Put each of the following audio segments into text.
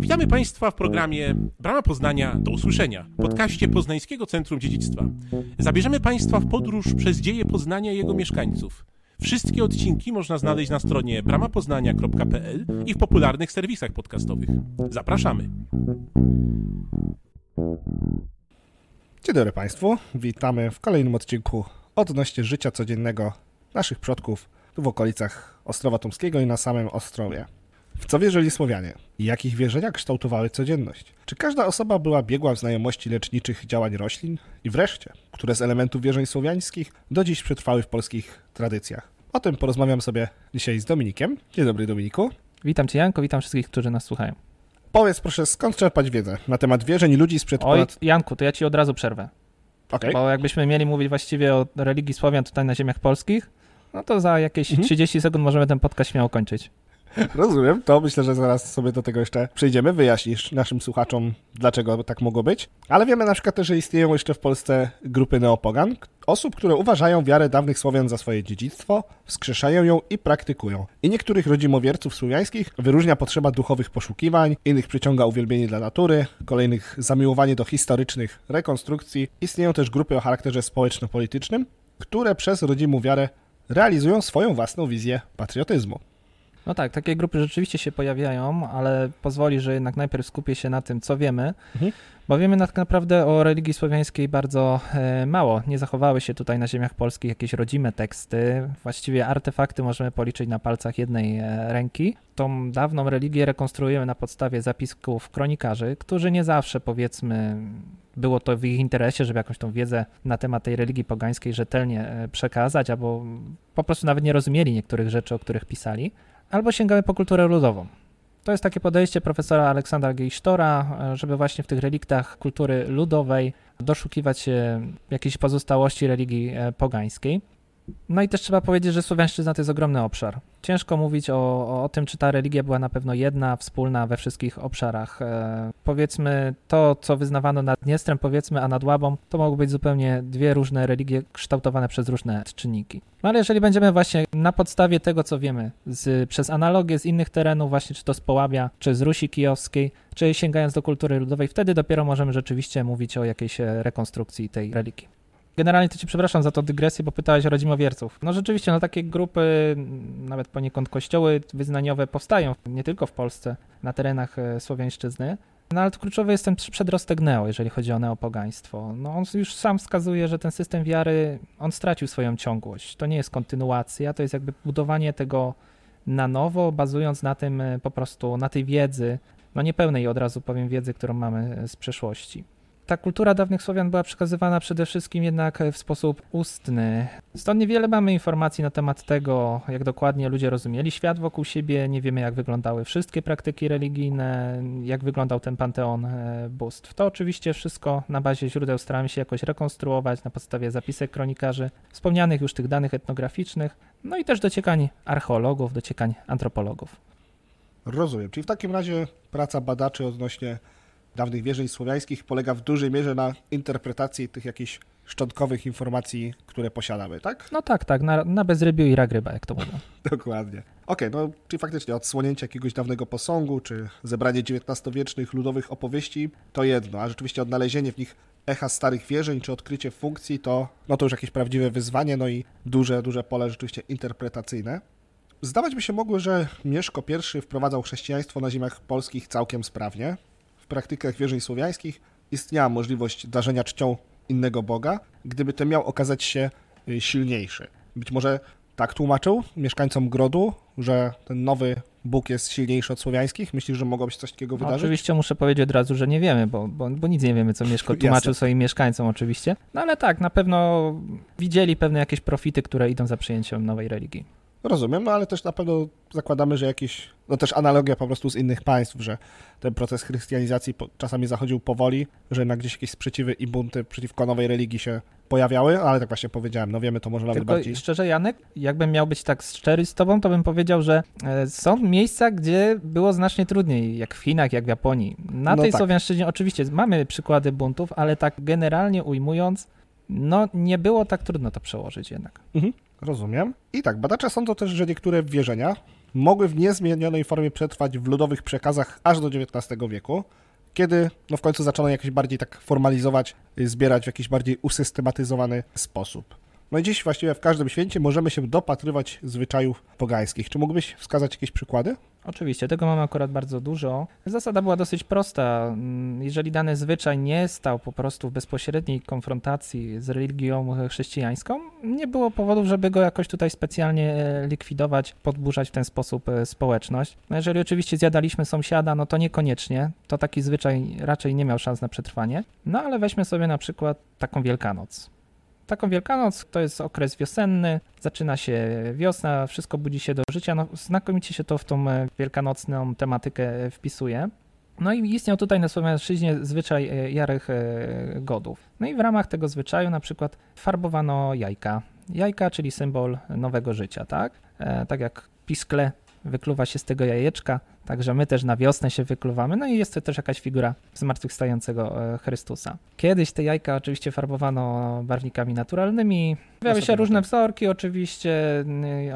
Witamy Państwa w programie Brama Poznania do usłyszenia, podcaście Poznańskiego Centrum Dziedzictwa. Zabierzemy Państwa w podróż przez dzieje Poznania i jego mieszkańców. Wszystkie odcinki można znaleźć na stronie bramapoznania.pl i w popularnych serwisach podcastowych. Zapraszamy. Dzień dobry Państwu, witamy w kolejnym odcinku odnośnie życia codziennego naszych przodków w okolicach Ostrowa Tumskiego i na samym Ostrowie. W co wierzyli Słowianie? I jakich wierzenia kształtowały codzienność? Czy każda osoba była biegła w znajomości leczniczych działań roślin? I wreszcie, które z elementów wierzeń słowiańskich do dziś przetrwały w polskich tradycjach? O tym porozmawiam sobie dzisiaj z Dominikiem. Dzień dobry Dominiku. Witam Cię Janko, witam wszystkich, którzy nas słuchają. Powiedz proszę, skąd czerpać wiedzę na temat wierzeń ludzi sprzed Oj, ponad... Janku, to ja Ci od razu przerwę. Okej, Bo jakbyśmy mieli mówić właściwie o religii Słowian tutaj na ziemiach polskich, no to za jakieś Mhm. 30 sekund możemy ten podcast śmiało kończyć. Rozumiem. To myślę, że zaraz sobie do tego jeszcze przejdziemy. Wyjaśnisz naszym słuchaczom, dlaczego tak mogło być. Ale wiemy na przykład też, że istnieją jeszcze w Polsce grupy neopogan, osób, które uważają wiarę dawnych Słowian za swoje dziedzictwo, wskrzeszają ją i praktykują. I niektórych rodzimowierców słowiańskich wyróżnia potrzeba duchowych poszukiwań, innych przyciąga uwielbienie dla natury, kolejnych zamiłowanie do historycznych rekonstrukcji. Istnieją też grupy o charakterze społeczno-politycznym, które przez rodzimą wiarę realizują swoją własną wizję patriotyzmu. No tak, takie grupy rzeczywiście się pojawiają, ale pozwoli, że jednak najpierw skupię się na tym, co wiemy, Mhm. bo wiemy tak naprawdę o religii słowiańskiej bardzo e, mało. Nie zachowały się tutaj na ziemiach polskich jakieś rodzime teksty. Właściwie artefakty możemy policzyć na palcach jednej e, ręki. Tą dawną religię rekonstruujemy na podstawie zapisków kronikarzy, którzy nie zawsze, powiedzmy, było to w ich interesie, żeby jakąś tą wiedzę na temat tej religii pogańskiej rzetelnie e, przekazać, albo po prostu nawet nie rozumieli niektórych rzeczy, o których pisali albo sięgamy po kulturę ludową. To jest takie podejście profesora Aleksandra Geisztora, żeby właśnie w tych reliktach kultury ludowej doszukiwać się jakiejś pozostałości religii e, pogańskiej. No i też trzeba powiedzieć, że słowiańszczyzna to jest ogromny obszar. Ciężko mówić o, o tym, czy ta religia była na pewno jedna, wspólna we wszystkich obszarach. E, powiedzmy, to, co wyznawano nad Dniestrem, powiedzmy, a nad Łabą, to mogły być zupełnie dwie różne religie kształtowane przez różne czynniki. No ale jeżeli będziemy właśnie na podstawie tego, co wiemy, z, przez analogię z innych terenów, właśnie czy to z Połabia, czy z Rusi Kijowskiej, czy sięgając do kultury ludowej, wtedy dopiero możemy rzeczywiście mówić o jakiejś e, rekonstrukcji tej religii. Generalnie to ci przepraszam za tą dygresję, bo pytałeś o rodzimowierców. No rzeczywiście, no takie grupy, nawet poniekąd kościoły wyznaniowe powstają nie tylko w Polsce, na terenach e, słowiańszczyzny. No ale to kluczowy jest ten przedrostek neo, jeżeli chodzi o neopogaństwo. No on już sam wskazuje, że ten system wiary, on stracił swoją ciągłość. To nie jest kontynuacja, to jest jakby budowanie tego na nowo, bazując na tym e, po prostu, na tej wiedzy, no niepełnej od razu powiem wiedzy, którą mamy e, z przeszłości ta kultura dawnych Słowian była przekazywana przede wszystkim jednak w sposób ustny. Stąd niewiele mamy informacji na temat tego, jak dokładnie ludzie rozumieli świat wokół siebie, nie wiemy jak wyglądały wszystkie praktyki religijne, jak wyglądał ten panteon e, bóstw. To oczywiście wszystko na bazie źródeł staramy się jakoś rekonstruować na podstawie zapisek kronikarzy, wspomnianych już tych danych etnograficznych, no i też dociekań archeologów, dociekań antropologów. Rozumiem. Czyli w takim razie praca badaczy odnośnie dawnych wierzeń słowiańskich polega w dużej mierze na interpretacji tych jakichś szczątkowych informacji, które posiadamy, tak? No tak, tak, na, na bezrybiu i rak ryba, jak to mówią. Dokładnie. Okej, no czyli faktycznie odsłonięcie jakiegoś dawnego posągu, czy zebranie XIX-wiecznych ludowych opowieści to jedno, a rzeczywiście odnalezienie w nich echa starych wierzeń, czy odkrycie funkcji, to, no to już jakieś prawdziwe wyzwanie, no i duże, duże pole rzeczywiście interpretacyjne. Zdawać by się mogło, że Mieszko I wprowadzał chrześcijaństwo na ziemiach polskich całkiem sprawnie. Praktykach wierzeń słowiańskich istniała możliwość darzenia czcią innego Boga, gdyby ten miał okazać się y, silniejszy. Być może tak tłumaczył mieszkańcom Grodu, że ten nowy Bóg jest silniejszy od słowiańskich? Myślisz, że mogłoby się coś takiego No, wydarzyć? oczywiście muszę powiedzieć od razu, że nie wiemy, bo, bo, bo nic nie wiemy, co Mieszko tłumaczył swoim mieszkańcom oczywiście. No ale tak, na pewno widzieli pewne jakieś profity, które idą za przyjęciem nowej religii. Rozumiem, no ale też na pewno zakładamy, że jakieś, no też analogia po prostu z innych państw, że ten proces chrystianizacji czasami zachodził powoli, że jednak gdzieś jakieś sprzeciwy i bunty przeciwko nowej religii się pojawiały, ale tak właśnie powiedziałem, no wiemy to może nawet Tylko bardziej. szczerze, Janek, jakbym miał być tak szczery z tobą, to bym powiedział, że e, są miejsca, gdzie było znacznie trudniej, jak w Chinach, jak w Japonii. Na No tej tak. Słowiańszczyźnie oczywiście mamy przykłady buntów, ale tak generalnie ujmując, no nie było tak trudno to przełożyć jednak. Rozumiem. I tak, badacze sądzą też, że niektóre wierzenia mogły w niezmienionej formie przetrwać w ludowych przekazach aż do XIX wieku, kiedy no w końcu zaczęto jakoś bardziej tak formalizować, zbierać w jakiś bardziej usystematyzowany sposób. No i dziś właściwie w każdym święcie możemy się dopatrywać zwyczajów pogańskich. Czy mógłbyś wskazać jakieś przykłady? Oczywiście, tego mamy akurat bardzo dużo. Zasada była dosyć prosta. Jeżeli dany zwyczaj nie stał po prostu w bezpośredniej konfrontacji z religią chrześcijańską, nie było powodów, żeby go jakoś tutaj specjalnie e, likwidować, podburzać w ten sposób e, społeczność. No jeżeli oczywiście zjadaliśmy sąsiada, no to niekoniecznie. To taki zwyczaj raczej nie miał szans na przetrwanie. No ale weźmy sobie na przykład taką Wielkanoc. Taką Wielkanoc to jest okres wiosenny, zaczyna się wiosna, wszystko budzi się do życia. No, znakomicie się to w tą e, wielkanocną tematykę wpisuje. No i istniał tutaj na Słowiańszczyźnie zwyczaj e, jarych e, godów. No i w ramach tego zwyczaju na przykład farbowano jajka. Jajka, czyli symbol nowego życia, tak? Tak jak piskle wykluwa się z tego jajeczka, także my też na wiosnę się wykluwamy, no i jest to też jakaś figura zmartwychwstającego e, Chrystusa. Kiedyś te jajka oczywiście farbowano barwnikami naturalnymi, pojawiały się różne wzorki oczywiście,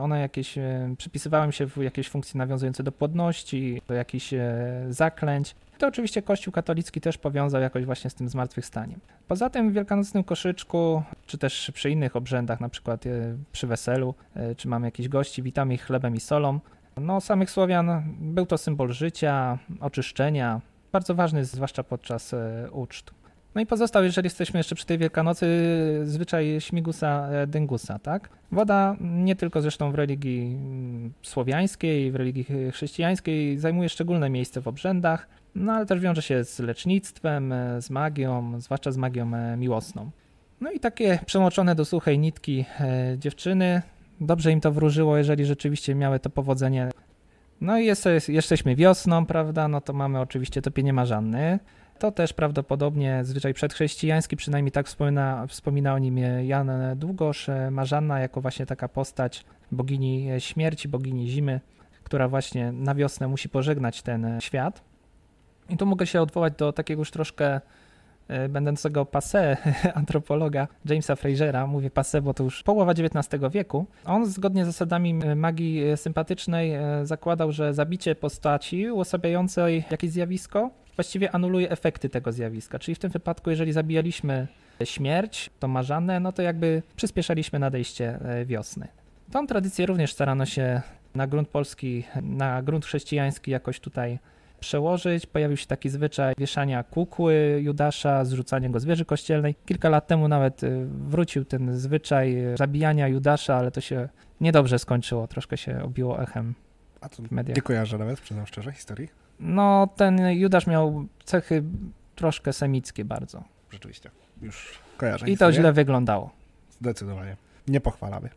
one jakieś, e, przypisywały się w jakieś funkcje nawiązujące do płodności, do jakichś e, zaklęć. To oczywiście Kościół katolicki też powiązał jakoś właśnie z tym zmartwychwstaniem. Poza tym w wielkanocnym koszyczku, czy też przy innych obrzędach, na przykład przy weselu, czy mamy jakichś gości, witamy ich chlebem i solą, no, samych Słowian był to symbol życia, oczyszczenia, bardzo ważny zwłaszcza podczas e, uczt. No i pozostał, jeżeli jesteśmy jeszcze przy tej Wielkanocy, zwyczaj śmigusa e, dyngusa, tak? Woda nie tylko zresztą w religii mm, słowiańskiej, w religii chrześcijańskiej zajmuje szczególne miejsce w obrzędach, no ale też wiąże się z lecznictwem, e, z magią, zwłaszcza z magią miłosną. No i takie przemoczone do suchej nitki dziewczyny dobrze im to wróżyło, jeżeli rzeczywiście miały to powodzenie. No i jest, jesteśmy wiosną, prawda, no to mamy oczywiście topienie marzanny. To też prawdopodobnie zwyczaj przedchrześcijański, przynajmniej tak wspomina, wspomina o nim Jan Długosz, Marzanna jako właśnie taka postać bogini śmierci, bogini zimy, która właśnie na wiosnę musi pożegnać ten świat. I tu mogę się odwołać do takiego już troszkę będącego passe antropologa Jamesa Frasera, mówię passe, bo to już połowa XIX wieku, on zgodnie z zasadami magii e, sympatycznej e, zakładał, że zabicie postaci uosabiającej jakieś zjawisko właściwie anuluje efekty tego zjawiska. Czyli w tym wypadku, jeżeli zabijaliśmy śmierć, to marzane, no to jakby przyspieszaliśmy nadejście wiosny. Tą tradycję również starano się na grunt polski, na grunt chrześcijański jakoś tutaj przełożyć. Pojawił się taki zwyczaj wieszania kukły Judasza, zrzucania go z wieży kościelnej. Kilka lat temu nawet y, wrócił ten zwyczaj y, zabijania Judasza, ale to się niedobrze skończyło, troszkę się obiło echem A to w mediach. Nie kojarzę nawet, przyznam szczerze, historii. No, ten Judasz miał cechy troszkę semickie bardzo. Rzeczywiście, już kojarzę. I historię. to źle wyglądało. Zdecydowanie. Nie pochwalamy.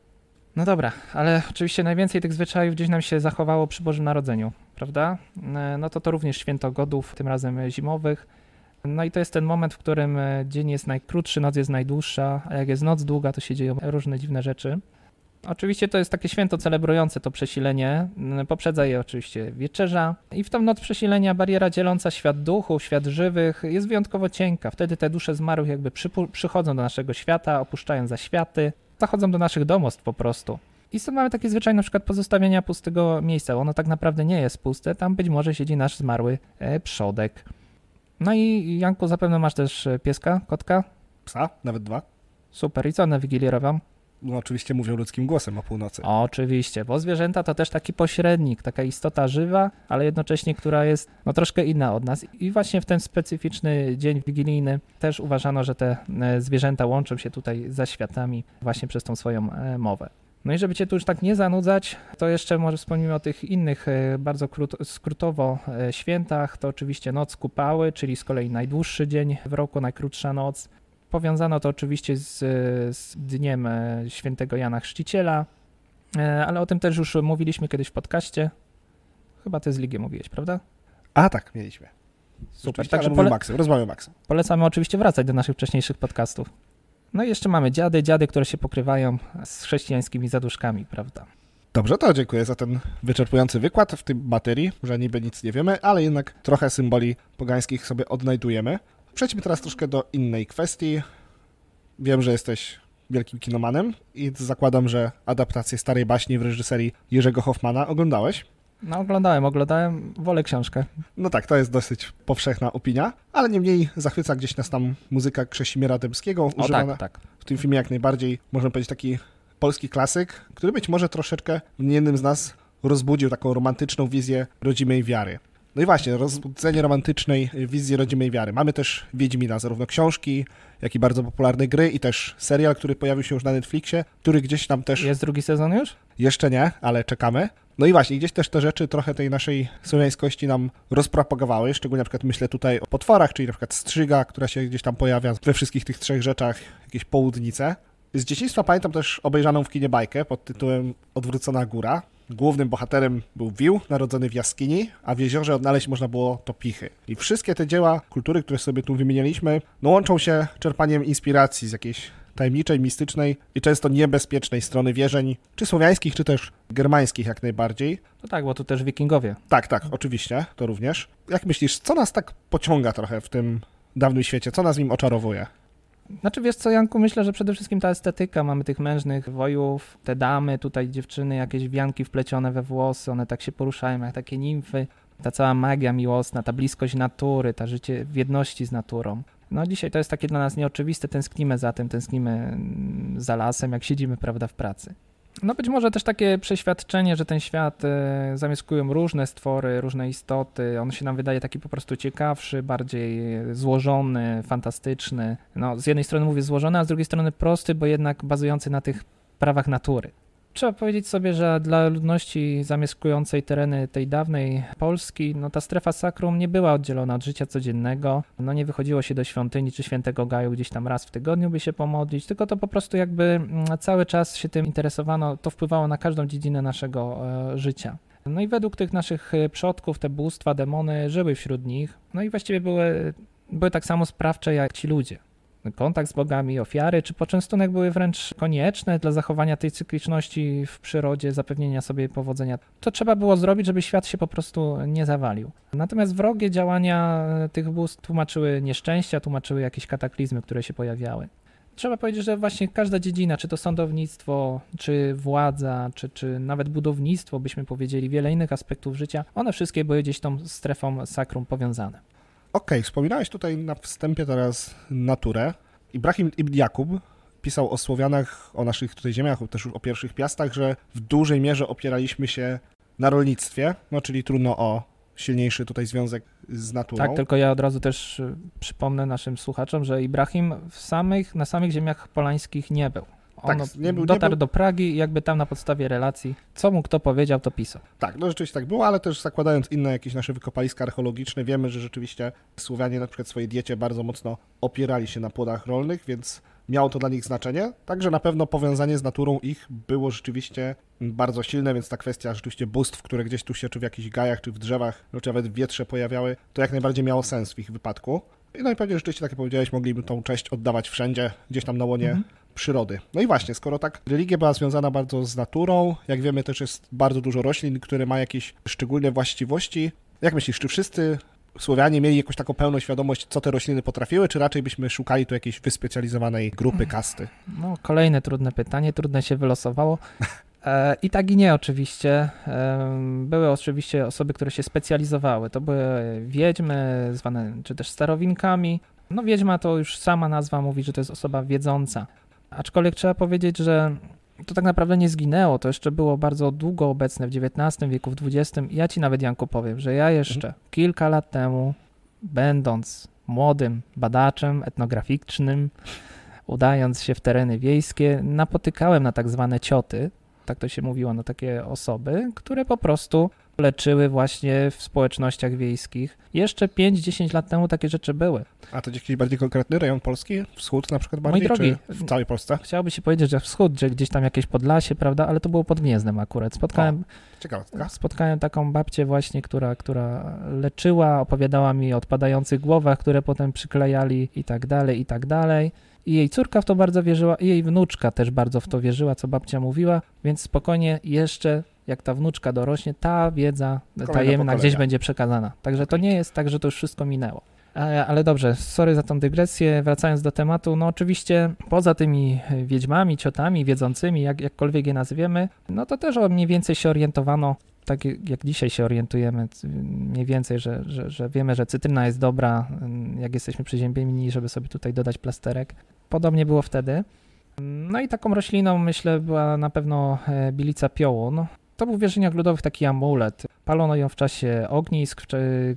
No dobra, ale oczywiście najwięcej tych zwyczajów gdzieś nam się zachowało przy Bożym Narodzeniu, prawda? E, no to to również święto godów, tym razem zimowych. No i to jest ten moment, w którym e, dzień jest najkrótszy, noc jest najdłuższa, a jak jest noc długa, to się dzieją różne dziwne rzeczy. Oczywiście to jest takie święto celebrujące to przesilenie. Poprzedza je oczywiście wieczerza. I w tą noc przesilenia bariera dzieląca świat duchów, świat żywych jest wyjątkowo cienka. Wtedy te dusze zmarłych jakby przychodzą do naszego świata, opuszczają zaświaty zachodzą do naszych domostw po prostu. I stąd mamy taki zwyczaj na przykład pozostawienia pustego miejsca. Ono tak naprawdę nie jest puste, tam być może siedzi nasz zmarły e, przodek. No i Janku, zapewne masz też e, pieska, kotka? Psa, nawet dwa. Super, i co one wigilię robią? No oczywiście mówią ludzkim głosem o północy. Oczywiście, bo zwierzęta to też taki pośrednik, taka istota żywa, ale jednocześnie, która jest no, troszkę inna od nas. I właśnie w ten specyficzny dzień wigilijny też uważano, że te e, zwierzęta łączą się tutaj za światami właśnie przez tą swoją e, mowę. No i żeby cię tu już tak nie zanudzać, to jeszcze może wspomnimy o tych innych e, bardzo krót, skrótowo świętach. To oczywiście noc kupały, czyli z kolei najdłuższy dzień w roku, najkrótsza noc. Powiązano to oczywiście z, z dniem e, świętego Jana Chrzciciela, e, ale o tym też już mówiliśmy kiedyś w podcaście. Chyba ty z Ligiem mówiłeś, prawda? A tak, mieliśmy. Super. Także pole... Maksym, rozmawiamy Maksem. Polecamy oczywiście wracać do naszych wcześniejszych podcastów. No i jeszcze mamy dziady, dziady, które się pokrywają z chrześcijańskimi zaduszkami, prawda? Dobrze, to dziękuję za ten wyczerpujący wykład w tym materii, że niby nic nie wiemy, ale jednak trochę symboli pogańskich sobie odnajdujemy. Przejdźmy teraz troszkę do innej kwestii. Wiem, że jesteś wielkim kinomanem i zakładam, że adaptację starej baśni w reżyserii Jerzego Hoffmana oglądałeś. No oglądałem, oglądałem, wolę książkę. No tak, to jest dosyć powszechna opinia, ale niemniej zachwyca gdzieś nas tam muzyka Krzesimira Dębskiego, O używana tak, tak. w tym filmie jak najbardziej, można powiedzieć, taki polski klasyk, który być może troszeczkę w jednym z nas rozbudził taką romantyczną wizję rodzimej wiary. No i właśnie, rozbudzenie romantycznej wizji rodzimej wiary. Mamy też Wiedźmina, zarówno książki, jak i bardzo popularne gry i też serial, który pojawił się już na Netflixie, który gdzieś tam też... Jest drugi sezon już? Jeszcze nie, ale czekamy. No i właśnie, gdzieś też te rzeczy trochę tej naszej słowiańskości nam rozpropagowały, szczególnie na przykład myślę tutaj o potworach, czyli na przykład strzyga, która się gdzieś tam pojawia we wszystkich tych trzech rzeczach, jakieś południce. Z dzieciństwa pamiętam też obejrzaną w kinie bajkę pod tytułem Odwrócona góra. Głównym bohaterem był Wił, narodzony w jaskini, a w jeziorze odnaleźć można było topichy. I wszystkie te dzieła kultury, które sobie tu wymienialiśmy, no łączą się czerpaniem inspiracji z jakiejś tajemniczej, mistycznej i często niebezpiecznej strony wierzeń, czy słowiańskich, czy też germańskich jak najbardziej. No tak, bo tu też wikingowie. Tak, tak, oczywiście, to również. Jak myślisz, co nas tak pociąga trochę w tym dawnym świecie? Co nas nim oczarowuje? Znaczy wiesz co, Janku, myślę, że przede wszystkim ta estetyka, mamy tych mężnych wojów, te damy, tutaj dziewczyny, jakieś wianki wplecione we włosy, one tak się poruszają jak takie nimfy, ta cała magia miłosna, ta bliskość natury, ta życie w jedności z naturą. No dzisiaj to jest takie dla nas nieoczywiste, tęsknimy za tym, tęsknimy mm, za lasem, jak siedzimy, prawda, w pracy. No być może też takie przeświadczenie, że ten świat e, zamieszkują różne stwory, różne istoty, on się nam wydaje taki po prostu ciekawszy, bardziej złożony, fantastyczny. No z jednej strony mówię złożony, a z drugiej strony prosty, bo jednak bazujący na tych prawach natury. Trzeba powiedzieć sobie, że dla ludności zamieszkującej tereny tej dawnej Polski, no ta strefa sakrum nie była oddzielona od życia codziennego. No nie wychodziło się do świątyni czy świętego Gaju gdzieś tam raz w tygodniu, by się pomodlić, tylko to po prostu jakby mm, cały czas się tym interesowano, to wpływało na każdą dziedzinę naszego e, życia. No i według tych naszych e, przodków te bóstwa, demony żyły wśród nich, no i właściwie były, były tak samo sprawcze jak ci ludzie kontakt z bogami, ofiary czy poczęstunek były wręcz konieczne dla zachowania tej cykliczności w przyrodzie, zapewnienia sobie powodzenia. To trzeba było zrobić, żeby świat się po prostu nie zawalił. Natomiast wrogie działania tych bóstw tłumaczyły nieszczęścia, tłumaczyły jakieś kataklizmy, które się pojawiały. Trzeba powiedzieć, że właśnie każda dziedzina, czy to sądownictwo, czy władza, czy, czy nawet budownictwo, byśmy powiedzieli, wiele innych aspektów życia, one wszystkie były gdzieś tą strefą sakrum powiązane. Okej, okay, wspominałeś tutaj na wstępie teraz naturę. Ibrahim Ibn Jakub pisał o Słowianach, o naszych tutaj ziemiach, też o pierwszych piastach, że w dużej mierze opieraliśmy się na rolnictwie, no czyli trudno o silniejszy tutaj związek z naturą. Tak, tylko ja od razu też y, przypomnę naszym słuchaczom, że Ibrahim w samych, na samych ziemiach polańskich nie był. On tak, nie był, dotarł nie był... do Pragi i jakby tam na podstawie relacji, co mu kto powiedział, to pisał. Tak, no rzeczywiście tak było, ale też zakładając inne jakieś nasze wykopaliska archeologiczne, wiemy, że rzeczywiście Słowianie na przykład w swojej diecie bardzo mocno opierali się na płodach rolnych, więc miało to dla nich znaczenie. Także na pewno powiązanie z naturą ich było rzeczywiście bardzo silne, więc ta kwestia rzeczywiście bóstw, które gdzieś tu się czy w jakichś gajach, czy w drzewach, czy nawet w wietrze pojawiały, to jak najbardziej miało sens w ich wypadku. No i pewnie rzeczywiście, tak jak powiedziałeś, mogliby tą cześć oddawać wszędzie, gdzieś tam na łonie mhm przyrody. No i właśnie, skoro tak religia była związana bardzo z naturą, jak wiemy też jest bardzo dużo roślin, które ma jakieś szczególne właściwości. Jak myślisz, czy wszyscy Słowianie mieli jakąś taką pełną świadomość, co te rośliny potrafiły, czy raczej byśmy szukali tu jakiejś wyspecjalizowanej grupy, kasty? No, kolejne trudne pytanie, trudne się wylosowało. E, I tak i nie oczywiście. Były oczywiście osoby, które się specjalizowały. To były wiedźmy, zwane czy też starowinkami. No wiedźma to już sama nazwa mówi, że to jest osoba wiedząca. Aczkolwiek trzeba powiedzieć, że to tak naprawdę nie zginęło, to jeszcze było bardzo długo obecne w XIX wieku, w XX. Ja ci nawet, Janku, powiem, że ja jeszcze mhm. kilka lat temu, będąc młodym badaczem etnograficznym, udając się w tereny wiejskie, napotykałem na tak zwane cioty, tak to się mówiło, na takie osoby, które po prostu leczyły właśnie w społecznościach wiejskich. Jeszcze 5-10 lat temu takie rzeczy były. A to jakiś bardziej konkretny rejon Polski? Wschód na przykład bardziej, drogi, czy w całej Polsce? Chciałoby się powiedzieć, że wschód, że gdzieś tam jakieś Podlasie, prawda, ale to było pod Gniezdem akurat. Spotkałem, o, spotkałem taką babcię właśnie, która, która leczyła, opowiadała mi o odpadających głowach, które potem przyklejali i tak dalej, i tak dalej. I jej córka w to bardzo wierzyła, i jej wnuczka też bardzo w to wierzyła, co babcia mówiła, więc spokojnie jeszcze jak ta wnuczka dorośnie, ta wiedza Kolejne tajemna pokolenia. gdzieś będzie przekazana. Także to nie jest tak, że to już wszystko minęło. Ale, dobrze, sorry za tą dygresję. Wracając do tematu, no oczywiście poza tymi wiedźmami, ciotami, wiedzącymi, jak, jakkolwiek je nazwiemy, no to też mniej więcej się orientowano, tak jak dzisiaj się orientujemy, mniej więcej, że, że, że wiemy, że cytryna jest dobra, jak jesteśmy przyziębieni, żeby sobie tutaj dodać plasterek. Podobnie było wtedy. No i taką rośliną, myślę, była na pewno e, bilica piołun. To był w wierzeniach ludowych taki amulet. Palono ją w czasie ognisk,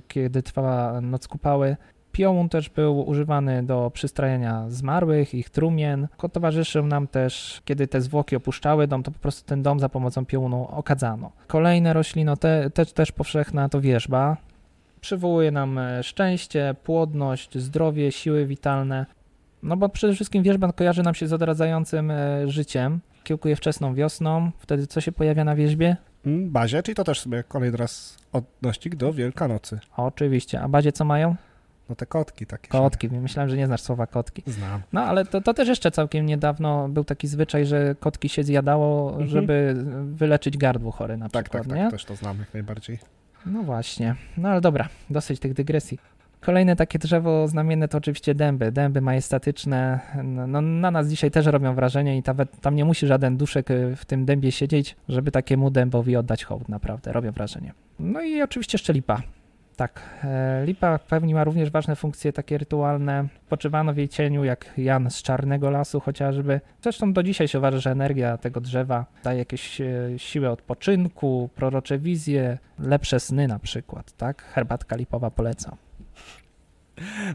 kiedy trwała noc kupały. Piołun też był używany do przystrajania zmarłych, ich trumien. Towarzyszył nam też, kiedy te zwłoki opuszczały dom, to po prostu ten dom za pomocą piołunu okadzano. Kolejne roślino, te, te, też powszechna, to wierzba. Przywołuje nam e, szczęście, płodność, zdrowie, siły witalne. No bo przede wszystkim wierzba kojarzy nam się z odradzającym e, życiem. Kiełkuje wczesną wiosną. Wtedy co się pojawia na wierzbie? Mm, Bazie, czyli to też sobie kolejny raz odnośnik do Wielkanocy. Oczywiście. A bazie co mają? No te kotki takie. się- Kotki. Myślałem, że nie znasz słowa kotki. Znam. No ale to, to też jeszcze całkiem niedawno był taki zwyczaj, że kotki się zjadało, Mhm. żeby wyleczyć gardło chore na Tak, przykład, tak, nie? tak, też to znam jak najbardziej. No właśnie. No ale dobra, dosyć tych dygresji. Kolejne takie drzewo znamienne to oczywiście dęby. Dęby majestatyczne. No, no, na nas dzisiaj też robią wrażenie i nawet tam nie musi żaden duszek y, w tym dębie siedzieć, żeby takiemu dębowi oddać hołd, naprawdę. Robią wrażenie. No i oczywiście jeszcze lipa. Tak, e, lipa pełniła również ważne funkcje takie rytualne. Poczywano w jej cieniu jak Jan z Czarnego Lasu chociażby. Zresztą do dzisiaj się uważa, że energia tego drzewa daje jakieś e, siłę odpoczynku, prorocze wizje, lepsze sny na przykład, tak? Herbatka lipowa polecam.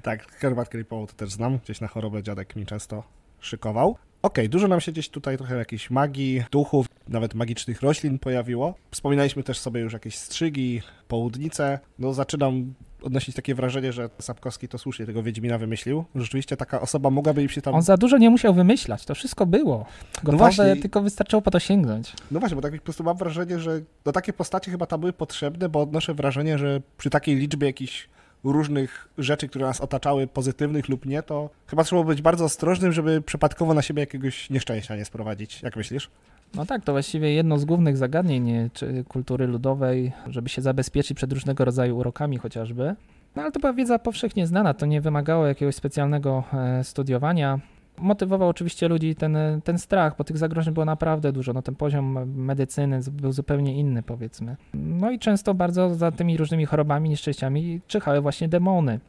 Tak, herbatkę lipową to też znam. Gdzieś na chorobę dziadek mi często szykował. Okej, dużo nam się gdzieś tutaj trochę jakiejś magii, duchów, nawet magicznych roślin pojawiło. Wspominaliśmy też sobie już jakieś strzygi, południce. No zaczynam odnosić takie wrażenie, że Sapkowski to słusznie tego Wiedźmina wymyślił. Rzeczywiście taka osoba mogłaby im się tam... On za dużo nie musiał wymyślać, to wszystko było. Gotowe, właśnie. tylko wystarczyło po to sięgnąć. No właśnie, bo tak po prostu mam wrażenie, że no takie postacie chyba tam były potrzebne, bo odnoszę wrażenie, że przy takiej liczbie jakichś różnych rzeczy, które nas otaczały, pozytywnych lub nie, to chyba trzeba być bardzo ostrożnym, żeby przypadkowo na siebie jakiegoś nieszczęścia nie sprowadzić. Jak myślisz? No tak, to właściwie jedno z głównych zagadnień kultury ludowej, żeby się zabezpieczyć przed różnego rodzaju urokami chociażby. No ale to była wiedza powszechnie znana, to nie wymagało jakiegoś specjalnego e, studiowania. Motywował oczywiście ludzi ten, ten strach, bo tych zagrożeń było naprawdę dużo. No ten poziom medycyny był zupełnie inny, powiedzmy. No i często bardzo za tymi różnymi chorobami, nieszczęściami czyhały właśnie demony.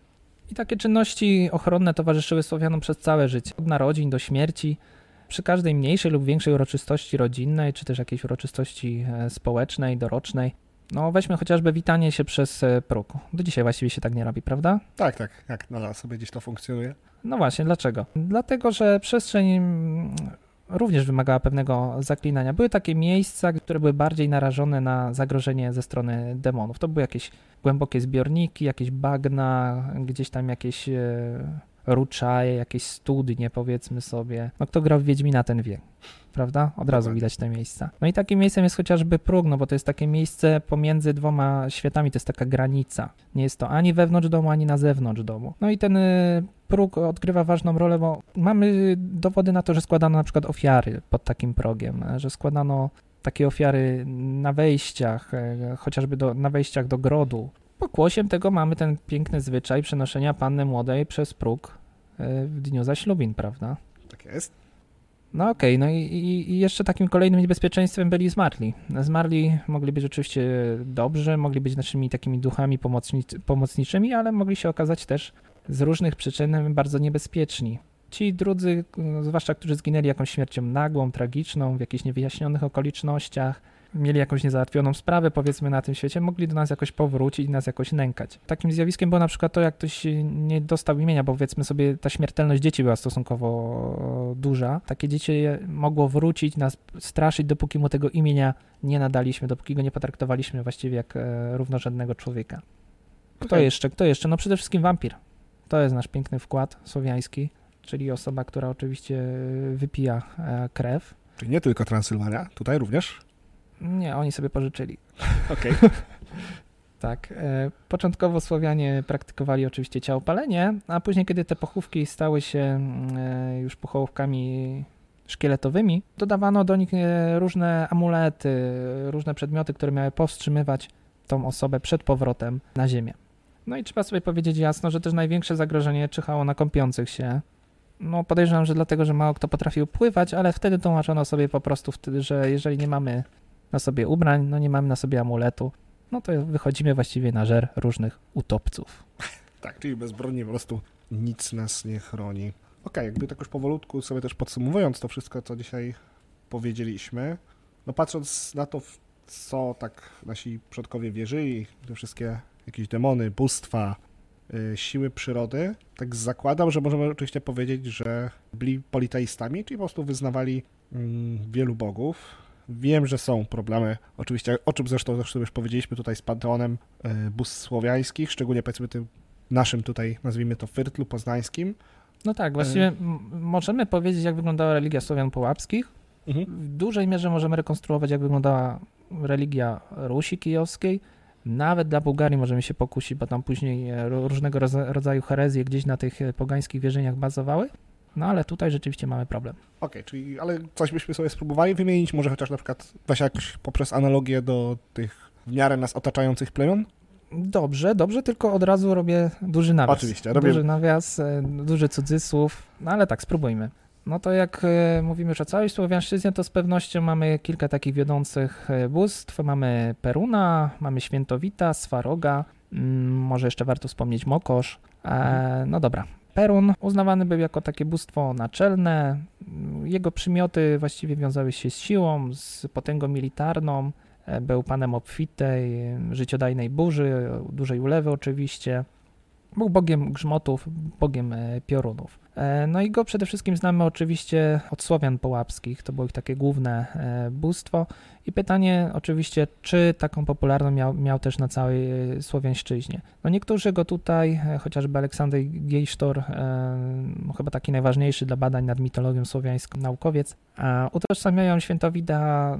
I takie czynności ochronne towarzyszyły Słowianom przez całe życie, od narodzin do śmierci. Przy każdej mniejszej lub większej uroczystości rodzinnej, czy też jakiejś uroczystości e, społecznej, dorocznej. No weźmy chociażby witanie się przez e, próg. Do dzisiaj właściwie się tak nie robi, prawda? Tak, tak, jak nadal sobie gdzieś to funkcjonuje. No właśnie, dlaczego? Dlatego, że przestrzeń mm, również wymagała pewnego zaklinania. Były takie miejsca, które były bardziej narażone na zagrożenie ze strony demonów. To były jakieś głębokie zbiorniki, jakieś bagna, gdzieś tam jakieś e, ruczaje, jakieś studnie, powiedzmy sobie. No kto grał w Wiedźmina, ten wie. Prawda? Od razu widać te miejsca. No i takim miejscem jest chociażby próg, no bo to jest takie miejsce pomiędzy dwoma światami, to jest taka granica. Nie jest to ani wewnątrz domu, ani na zewnątrz domu. No i ten y, próg odgrywa ważną rolę, bo mamy dowody na to, że składano na przykład ofiary pod takim progiem, że składano takie ofiary na wejściach, e, chociażby do, na wejściach do grodu. Pokłosiem tego mamy ten piękny zwyczaj przenoszenia panny młodej przez próg e, w dniu zaślubin, prawda? Tak jest. No okej, no i, i, i jeszcze takim kolejnym niebezpieczeństwem byli zmarli. Zmarli mogli być oczywiście dobrzy, mogli być naszymi takimi duchami pomocnic- pomocniczymi, ale mogli się okazać też z różnych przyczyn bardzo niebezpieczni. Ci drudzy, no, zwłaszcza którzy zginęli jakąś śmiercią nagłą, tragiczną, w jakichś niewyjaśnionych okolicznościach, mieli jakąś niezałatwioną sprawę, powiedzmy, na tym świecie, mogli do nas jakoś powrócić i nas jakoś nękać. Takim zjawiskiem było na przykład to, jak ktoś nie dostał imienia, bo powiedzmy sobie, ta śmiertelność dzieci była stosunkowo duża. Takie dzieci mogło wrócić, nas straszyć, dopóki mu tego imienia nie nadaliśmy, dopóki go nie potraktowaliśmy właściwie jak e, równorzędnego człowieka. Kto Okej. jeszcze? Kto jeszcze? No przede wszystkim wampir. To jest nasz piękny wkład słowiański, czyli osoba, która oczywiście wypija e, krew. Czyli nie tylko Transylwania, tutaj również. Nie, oni sobie pożyczyli. Okej. Tak. E, początkowo Słowianie praktykowali oczywiście ciałopalenie, a później, kiedy te pochówki stały się mm, e, już pochówkami szkieletowymi, dodawano do nich e, różne amulety, różne przedmioty, które miały powstrzymywać tą osobę przed powrotem na ziemię. No i trzeba sobie powiedzieć jasno, że też największe zagrożenie czyhało na kąpiących się. No podejrzewam, że dlatego, że mało kto potrafił pływać, ale wtedy tłumaczono sobie po prostu wtedy, że jeżeli nie mamy na sobie ubrań, no nie mamy na sobie amuletu, no to wychodzimy właściwie na żer różnych utopców. Tak, czyli bezbronnie po prostu nic nas nie chroni. Okej, okay, jakby tak już powolutku sobie też podsumowując to wszystko, co dzisiaj powiedzieliśmy, no patrząc na to, co tak nasi przodkowie wierzyli, te wszystkie jakieś demony, bóstwa, yy, siły przyrody, tak zakładam, że możemy oczywiście powiedzieć, że byli politeistami, czyli po prostu wyznawali yy, wielu bogów. Wiem, że są problemy, oczywiście, o czym zresztą, zresztą już powiedzieliśmy tutaj z panteonem yy, bóstw słowiańskich, szczególnie powiedzmy tym naszym tutaj, nazwijmy to, Fyrtlu poznańskim. No tak, właściwie możemy powiedzieć, jak wyglądała religia Słowian Połapskich. Mhm. W dużej mierze możemy rekonstruować, jak wyglądała religia Rusi Kijowskiej. Nawet dla Bułgarii możemy się pokusić, bo tam później e, różnego rodzaju herezje gdzieś na tych e, pogańskich wierzeniach bazowały. No ale tutaj rzeczywiście mamy problem. Okej, okay, czyli ale coś byśmy sobie spróbowali wymienić, może chociaż na przykład właśnie jakoś poprzez analogię do tych w miarę nas otaczających plemion? Dobrze, dobrze, tylko od razu robię duży nawias. Oczywiście, robię... Duży nawias, e, duży cudzysłów, no ale tak, spróbujmy. No to jak e, mówimy już o całej Słowiańszczyźnie, to z pewnością mamy kilka takich wiodących e, bóstw. Mamy Peruna, mamy Świętowita, Swaroga, mm, może jeszcze warto wspomnieć Mokosz. Mhm. No dobra, Perun uznawany był jako takie bóstwo naczelne. Jego przymioty właściwie wiązały się z siłą, z potęgą militarną. E, był panem obfitej, życiodajnej burzy, dużej ulewy oczywiście. Był bogiem grzmotów, bogiem e, piorunów. E, no i go przede wszystkim znamy oczywiście od Słowian połapskich, to było ich takie główne bóstwo. I pytanie oczywiście, czy taką popularną miał, miał też na całej Słowiańszczyźnie. No niektórzy go tutaj, chociażby Aleksander Gejsztor, chyba taki najważniejszy dla badań nad mitologią słowiańską naukowiec, utożsamiają świętowida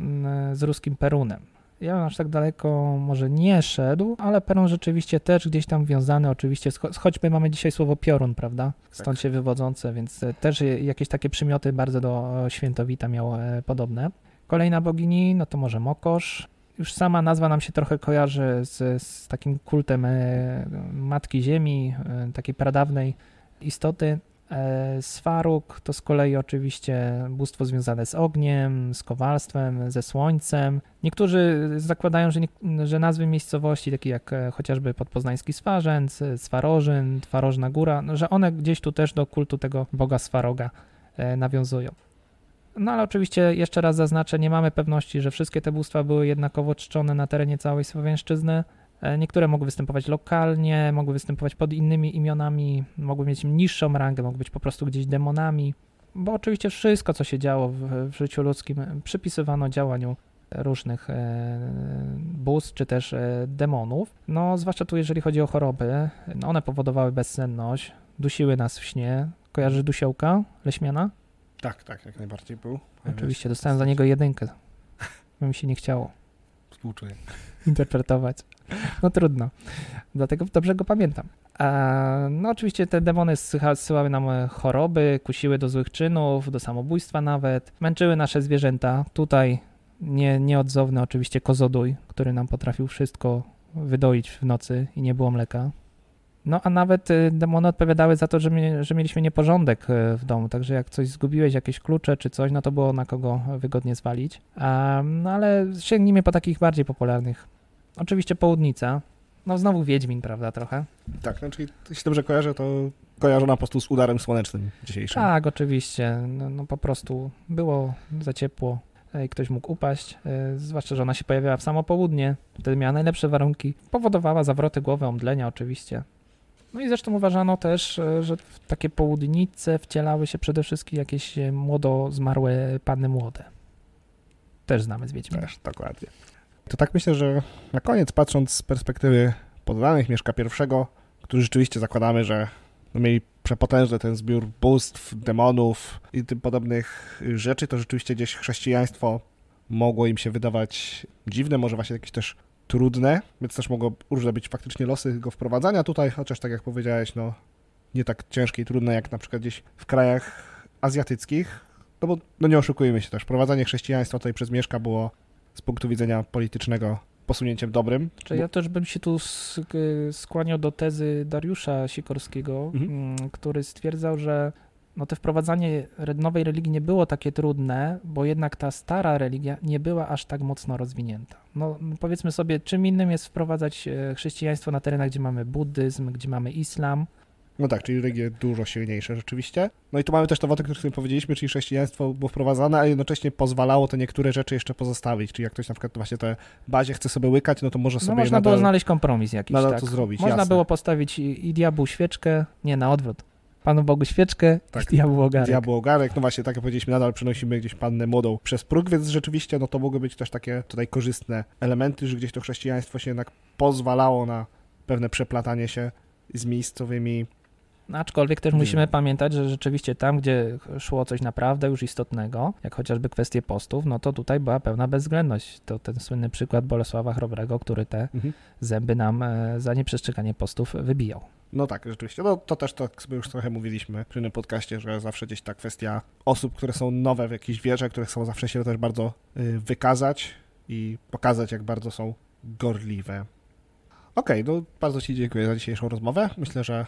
z ruskim Perunem. Ja bym aż tak daleko może nie szedł, ale Perun rzeczywiście też gdzieś tam wiązany, oczywiście, choćby mamy dzisiaj słowo piorun, prawda? Stąd tak. się wywodzące, więc e, też jakieś takie przymioty bardzo do świętowita miał e, podobne. Kolejna bogini, no to może Mokosz. Już sama nazwa nam się trochę kojarzy z, z takim kultem e, Matki Ziemi, takiej pradawnej istoty. E, Swaruk to z kolei oczywiście bóstwo związane z ogniem, z kowalstwem, ze słońcem. Niektórzy zakładają, że, nie, że nazwy miejscowości, takie jak e, chociażby podpoznański Swarzędz, Swarożyn, Twarożna Góra, no, że one gdzieś tu też do kultu tego boga Swaroga e, nawiązują. No ale oczywiście jeszcze raz zaznaczę, nie mamy pewności, że wszystkie te bóstwa były jednakowo czczone na terenie całej Słowiańszczyzny. E, niektóre mogły występować lokalnie, mogły występować pod innymi imionami, mogły mieć niższą rangę, mogły być po prostu gdzieś demonami, bo oczywiście wszystko, co się działo w, w życiu ludzkim, przypisywano działaniu różnych e, bóstw czy też e, demonów. No, zwłaszcza tu, jeżeli chodzi o choroby, no one powodowały bezsenność, dusiły nas w śnie. Kojarzy dusiołka leśmiana? Tak, tak, jak najbardziej był. Oczywiście, dostałem za niego jedynkę, bo mi się nie chciało. Współczuję. Interpretować. No trudno. Dlatego dobrze go pamiętam. No oczywiście te demony zsyłały nam choroby, kusiły do złych czynów, do samobójstwa nawet, męczyły nasze zwierzęta. Tutaj nie, nieodzowny oczywiście kozodój, który nam potrafił wszystko wydoić w nocy i nie było mleka. No a nawet y, demony odpowiadały za to, że, mi, że mieliśmy nieporządek y, w domu, także jak coś zgubiłeś, jakieś klucze czy coś, no to było na kogo wygodnie zwalić. No ale sięgnijmy po takich bardziej popularnych Oczywiście Południca. No znowu Wiedźmin, prawda, trochę? Tak, no czyli jeśli dobrze kojarzę, to kojarzona po prostu z udarem słonecznym dzisiejszym. Tak, oczywiście. No, no po prostu było za ciepło i ktoś mógł upaść, e, zwłaszcza, że ona się pojawiała w samo południe, wtedy miała najlepsze warunki, powodowała zawroty głowy, omdlenia oczywiście. No i zresztą uważano też, e, że w takie południce wcielały się przede wszystkim jakieś e, młodo zmarłe panny młode. Też znamy z Wiedźmina. Też, dokładnie. To tak myślę, że na koniec, patrząc z perspektywy poddanych Mieszka pierwszego, którzy rzeczywiście zakładamy, że mieli przepotężny ten zbiór bóstw, demonów i tym podobnych rzeczy, to rzeczywiście gdzieś chrześcijaństwo mogło im się wydawać dziwne, może właśnie jakieś też trudne, więc też mogło różne być faktycznie losy jego wprowadzania tutaj, chociaż tak jak powiedziałeś, no nie tak ciężkie i trudne jak na przykład gdzieś w krajach azjatyckich. No bo no nie oszukujmy się też, prowadzenie chrześcijaństwa tutaj przez Mieszka było z punktu widzenia politycznego posunięciem dobrym. Czy ja też bym się tu sk- skłaniał do tezy Dariusza Sikorskiego, Mhm. mm, który stwierdzał, że no to wprowadzanie nowej religii nie było takie trudne, bo jednak ta stara religia nie była aż tak mocno rozwinięta. No powiedzmy sobie, czym innym jest wprowadzać e, chrześcijaństwo na terenach, gdzie mamy buddyzm, gdzie mamy islam. No tak, czyli religie dużo silniejsze rzeczywiście. No i tu mamy też to wątek, o którym powiedzieliśmy, czyli chrześcijaństwo było wprowadzane, a jednocześnie pozwalało te niektóre rzeczy jeszcze pozostawić. Czyli jak ktoś na przykład właśnie te bazie chce sobie łykać, no to może sobie No można nadal... było znaleźć kompromis jakiś, nadal tak. to zrobić, Można jasne. było postawić i, i diabłu świeczkę, nie, na odwrót. Panu Bogu świeczkę Tak. diabłu ogarek. Diabło ogarek, no właśnie, tak jak powiedzieliśmy, nadal przenosimy gdzieś pannę młodą przez próg, więc rzeczywiście no to mogły być też takie tutaj korzystne elementy, że gdzieś to chrześcijaństwo się jednak pozwalało na pewne przeplatanie się z miejscowymi No, Aczkolwiek też musimy pamiętać, że rzeczywiście tam, gdzie szło coś naprawdę już istotnego, jak chociażby kwestie postów, no to tutaj była pełna bezwzględność. To ten słynny przykład Bolesława Chrobrego, który te Mhm. zęby nam e, za nieprzestrzeganie postów wybijał. No tak, rzeczywiście. No to też tak sobie już trochę mówiliśmy przy tym podcaście, że zawsze gdzieś ta kwestia osób, które są nowe w jakiejś wierze, które chcą zawsze się też bardzo y, wykazać i pokazać, jak bardzo są gorliwe. Okej, no bardzo Ci dziękuję za dzisiejszą rozmowę. Myślę, że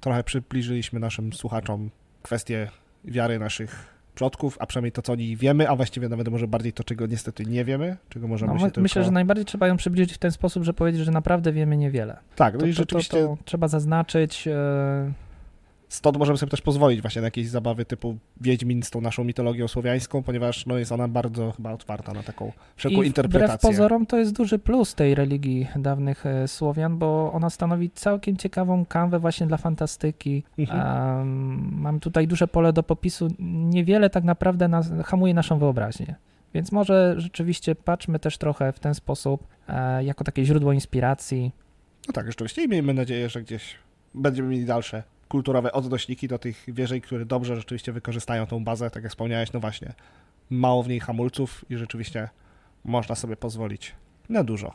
trochę przybliżyliśmy naszym słuchaczom kwestię wiary naszych przodków, a przynajmniej to, co o wiemy, a właściwie nawet może bardziej to, czego niestety nie wiemy, czego możemy No, się my, tylko... Myślę, że najbardziej trzeba ją przybliżyć w ten sposób, że powiedzieć, że naprawdę wiemy niewiele. Tak, no To, i to, to, rzeczywiście to trzeba zaznaczyć. E, Stąd możemy sobie też pozwolić właśnie na jakieś zabawy typu Wiedźmin z tą naszą mitologią słowiańską, ponieważ no, jest ona bardzo chyba otwarta na taką wszelką I wbrew interpretację. pozorom to jest duży plus tej religii dawnych e, Słowian, bo ona stanowi całkiem ciekawą kanwę właśnie dla fantastyki. Mhm. Um, mam tutaj duże pole do popisu. Niewiele tak naprawdę nas, hamuje naszą wyobraźnię. Więc może rzeczywiście patrzmy też trochę w ten sposób, e, jako takie źródło inspiracji. No tak, rzeczywiście i miejmy nadzieję, że gdzieś będziemy mieli dalsze kulturowe odnośniki do tych wierzeń, które dobrze rzeczywiście wykorzystają tą bazę, tak jak wspomniałeś, no właśnie, mało w niej hamulców i rzeczywiście można sobie pozwolić na dużo.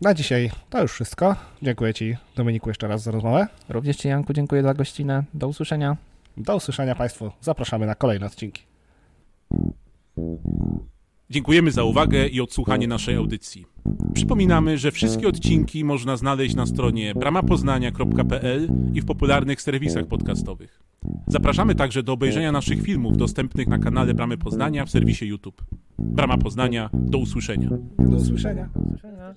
Na dzisiaj to już wszystko. Dziękuję Ci, Dominiku, jeszcze raz za rozmowę. Również Ci, Janku, dziękuję za gościnę. Do usłyszenia. Do usłyszenia Państwu. Zapraszamy na kolejne odcinki. Dziękujemy za uwagę i odsłuchanie naszej audycji. Przypominamy, że wszystkie odcinki można znaleźć na stronie bramapoznania.pl i w popularnych serwisach podcastowych. Zapraszamy także do obejrzenia naszych filmów dostępnych na kanale Bramy Poznania w serwisie YouTube. Brama Poznania, do usłyszenia. Do usłyszenia. Do usłyszenia.